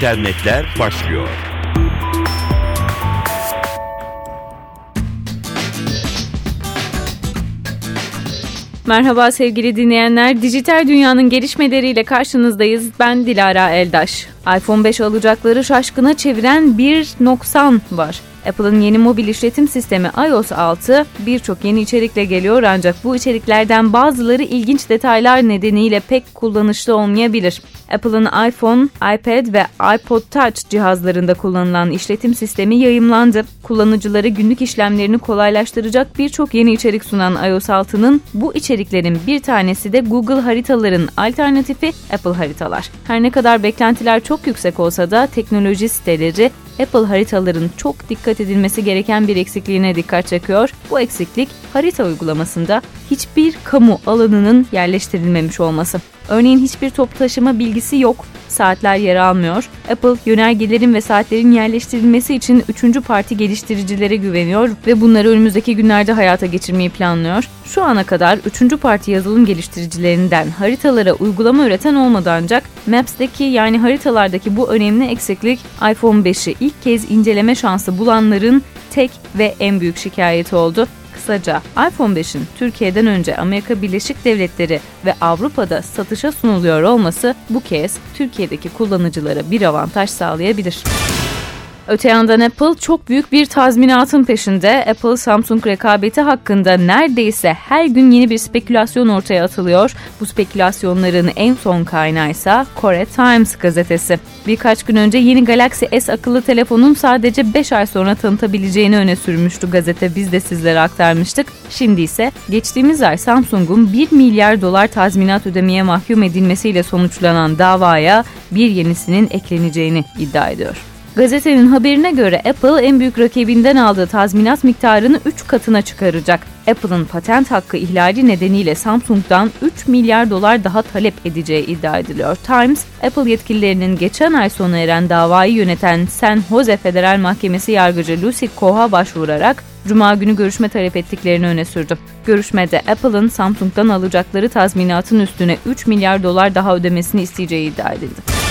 internetler başlıyor. Merhaba sevgili dinleyenler. Dijital dünyanın gelişmeleriyle karşınızdayız. Ben Dilara Eldaş. iPhone 5 alacakları şaşkına çeviren bir noksan var. Apple'ın yeni mobil işletim sistemi iOS 6 birçok yeni içerikle geliyor ancak bu içeriklerden bazıları ilginç detaylar nedeniyle pek kullanışlı olmayabilir. Apple'ın iPhone, iPad ve iPod Touch cihazlarında kullanılan işletim sistemi yayımlandı. Kullanıcıları günlük işlemlerini kolaylaştıracak birçok yeni içerik sunan iOS 6'nın bu içeriklerin bir tanesi de Google haritaların alternatifi Apple haritalar. Her ne kadar beklentiler çok yüksek olsa da teknoloji siteleri Apple haritaların çok dikkat edilmesi gereken bir eksikliğine dikkat çekiyor. Bu eksiklik harita uygulamasında hiçbir kamu alanının yerleştirilmemiş olması. Örneğin hiçbir top taşıma bilgisi yok, saatler yer almıyor. Apple yönergelerin ve saatlerin yerleştirilmesi için üçüncü parti geliştiricilere güveniyor ve bunları önümüzdeki günlerde hayata geçirmeyi planlıyor. Şu ana kadar üçüncü parti yazılım geliştiricilerinden haritalara uygulama üreten olmadı ancak Maps'deki yani haritalardaki bu önemli eksiklik iPhone 5'i ilk kez inceleme şansı bulanların tek ve en büyük şikayeti oldu. Kısaca iPhone 5'in Türkiye'den önce Amerika Birleşik Devletleri ve Avrupa'da satışa sunuluyor olması bu kez Türkiye'deki kullanıcılara bir avantaj sağlayabilir. Öte yandan Apple çok büyük bir tazminatın peşinde. Apple Samsung rekabeti hakkında neredeyse her gün yeni bir spekülasyon ortaya atılıyor. Bu spekülasyonların en son kaynağı ise Korea Times gazetesi. Birkaç gün önce yeni Galaxy S akıllı telefonun sadece 5 ay sonra tanıtabileceğini öne sürmüştü gazete. Biz de sizlere aktarmıştık. Şimdi ise geçtiğimiz ay Samsung'un 1 milyar dolar tazminat ödemeye mahkum edilmesiyle sonuçlanan davaya bir yenisinin ekleneceğini iddia ediyor. Gazetenin haberine göre Apple en büyük rakibinden aldığı tazminat miktarını 3 katına çıkaracak. Apple'ın patent hakkı ihlali nedeniyle Samsung'dan 3 milyar dolar daha talep edeceği iddia ediliyor. Times, Apple yetkililerinin geçen ay sona eren davayı yöneten San Jose Federal Mahkemesi yargıcı Lucy Koh'a başvurarak Cuma günü görüşme talep ettiklerini öne sürdü. Görüşmede Apple'ın Samsung'dan alacakları tazminatın üstüne 3 milyar dolar daha ödemesini isteyeceği iddia edildi.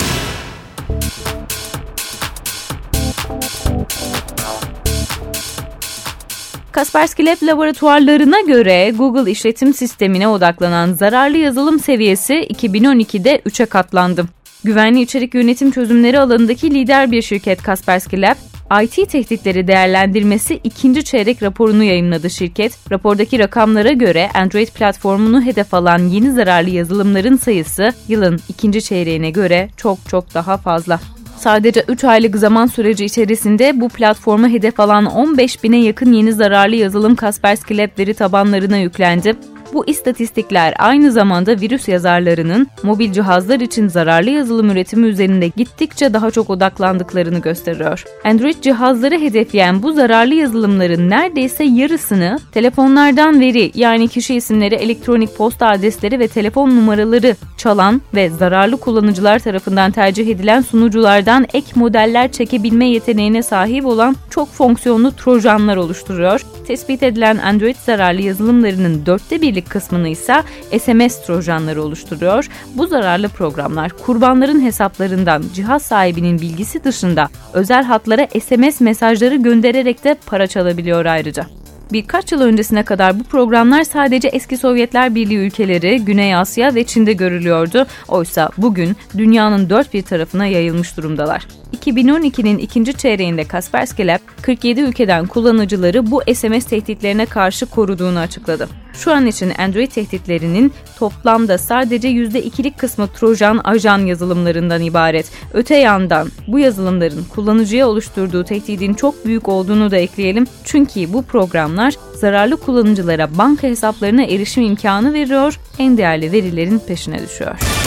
Kaspersky Lab laboratuvarlarına göre Google işletim sistemine odaklanan zararlı yazılım seviyesi 2012'de 3'e katlandı. Güvenli içerik yönetim çözümleri alanındaki lider bir şirket Kaspersky Lab, IT tehditleri değerlendirmesi ikinci çeyrek raporunu yayınladı şirket. Rapordaki rakamlara göre Android platformunu hedef alan yeni zararlı yazılımların sayısı yılın ikinci çeyreğine göre çok çok daha fazla. Sadece 3 aylık zaman süreci içerisinde bu platforma hedef alan 15 bine yakın yeni zararlı yazılım Kaspersky Lab veri tabanlarına yüklendi. Bu istatistikler aynı zamanda virüs yazarlarının mobil cihazlar için zararlı yazılım üretimi üzerinde gittikçe daha çok odaklandıklarını gösteriyor. Android cihazları hedefleyen bu zararlı yazılımların neredeyse yarısını telefonlardan veri yani kişi isimleri, elektronik posta adresleri ve telefon numaraları çalan ve zararlı kullanıcılar tarafından tercih edilen sunuculardan ek modeller çekebilme yeteneğine sahip olan çok fonksiyonlu trojanlar oluşturuyor. Tespit edilen Android zararlı yazılımlarının dörtte birlik kısmını ise SMS trojanları oluşturuyor. Bu zararlı programlar kurbanların hesaplarından cihaz sahibinin bilgisi dışında özel hatlara SMS mesajları göndererek de para çalabiliyor ayrıca. Birkaç yıl öncesine kadar bu programlar sadece eski Sovyetler Birliği ülkeleri, Güney Asya ve Çin'de görülüyordu. Oysa bugün dünyanın dört bir tarafına yayılmış durumdalar. 2012'nin ikinci çeyreğinde Kaspersky Lab 47 ülkeden kullanıcıları bu SMS tehditlerine karşı koruduğunu açıkladı. Şu an için Android tehditlerinin toplamda sadece %2'lik kısmı Trojan ajan yazılımlarından ibaret. Öte yandan bu yazılımların kullanıcıya oluşturduğu tehdidin çok büyük olduğunu da ekleyelim. Çünkü bu programlar zararlı kullanıcılara banka hesaplarına erişim imkanı veriyor, en değerli verilerin peşine düşüyor.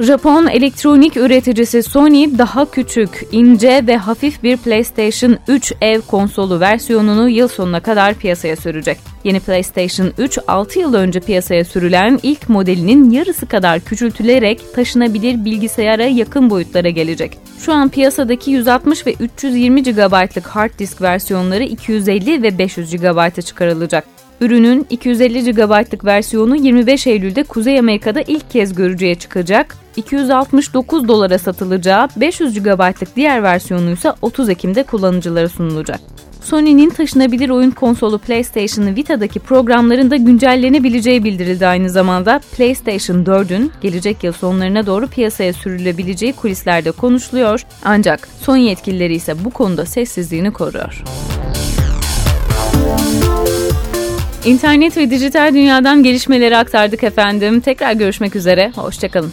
Japon elektronik üreticisi Sony daha küçük, ince ve hafif bir PlayStation 3 ev konsolu versiyonunu yıl sonuna kadar piyasaya sürecek. Yeni PlayStation 3 6 yıl önce piyasaya sürülen ilk modelinin yarısı kadar küçültülerek taşınabilir bilgisayara yakın boyutlara gelecek. Şu an piyasadaki 160 ve 320 GB'lık hard disk versiyonları 250 ve 500 GB'a çıkarılacak. Ürünün 250 GB'lık versiyonu 25 Eylül'de Kuzey Amerika'da ilk kez görücüye çıkacak. 269 dolara satılacağı 500 GB'lık diğer versiyonu ise 30 Ekim'de kullanıcılara sunulacak. Sony'nin taşınabilir oyun konsolu PlayStation Vita'daki programların da güncellenebileceği bildirildi aynı zamanda. PlayStation 4'ün gelecek yıl sonlarına doğru piyasaya sürülebileceği kulislerde konuşuluyor. Ancak Sony yetkilileri ise bu konuda sessizliğini koruyor. İnternet ve dijital dünyadan gelişmeleri aktardık efendim. Tekrar görüşmek üzere. Hoşçakalın.